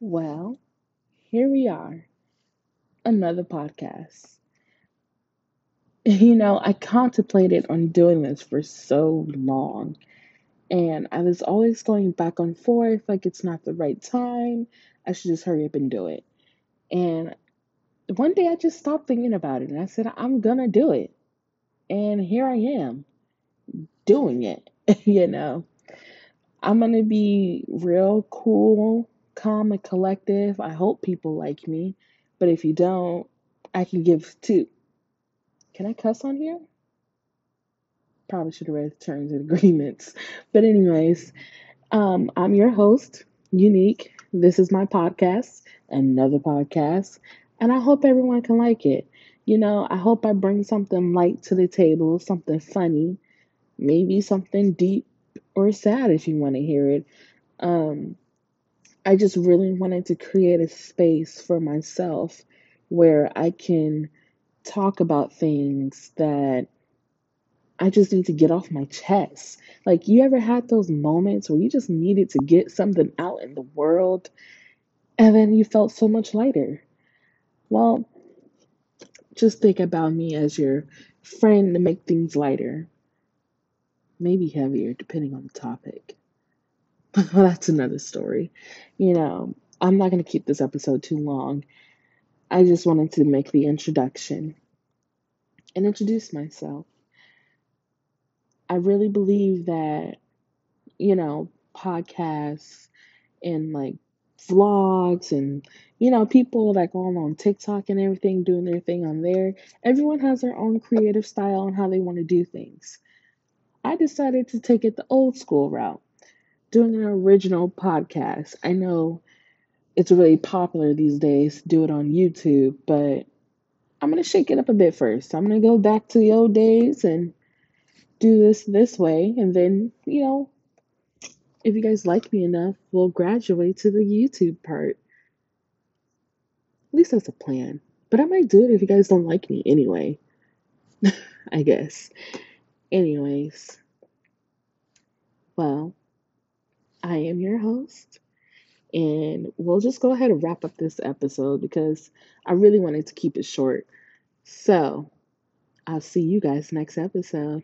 Well, here we are, another podcast. You know, I contemplated on doing this for so long, and I was always going back and forth like it's not the right time. I should just hurry up and do it. And one day I just stopped thinking about it and I said, I'm gonna do it. And here I am doing it, you know. I'm gonna be real cool, calm, collective. I hope people like me, but if you don't, I can give two. Can I cuss on here? Probably should have read the terms and agreements. But, anyways, um, I'm your host, Unique. This is my podcast, another podcast, and I hope everyone can like it. You know, I hope I bring something light to the table, something funny, maybe something deep or sad if you want to hear it. Um, I just really wanted to create a space for myself where I can talk about things that I just need to get off my chest. Like, you ever had those moments where you just needed to get something out in the world and then you felt so much lighter? Well, just think about me as your friend to make things lighter, maybe heavier, depending on the topic. that's another story. You know, I'm not going to keep this episode too long. I just wanted to make the introduction and introduce myself. I really believe that, you know, podcasts and like vlogs and, you know, people that go on TikTok and everything doing their thing on there, everyone has their own creative style and how they want to do things. I decided to take it the old school route doing an original podcast. I know it's really popular these days to do it on YouTube, but I'm going to shake it up a bit first. I'm going to go back to the old days and do this this way. And then, you know, if you guys like me enough, we'll graduate to the YouTube part. At least that's a plan. But I might do it if you guys don't like me anyway. I guess. Anyways. Well, I am your host. And we'll just go ahead and wrap up this episode because I really wanted to keep it short. So I'll see you guys next episode.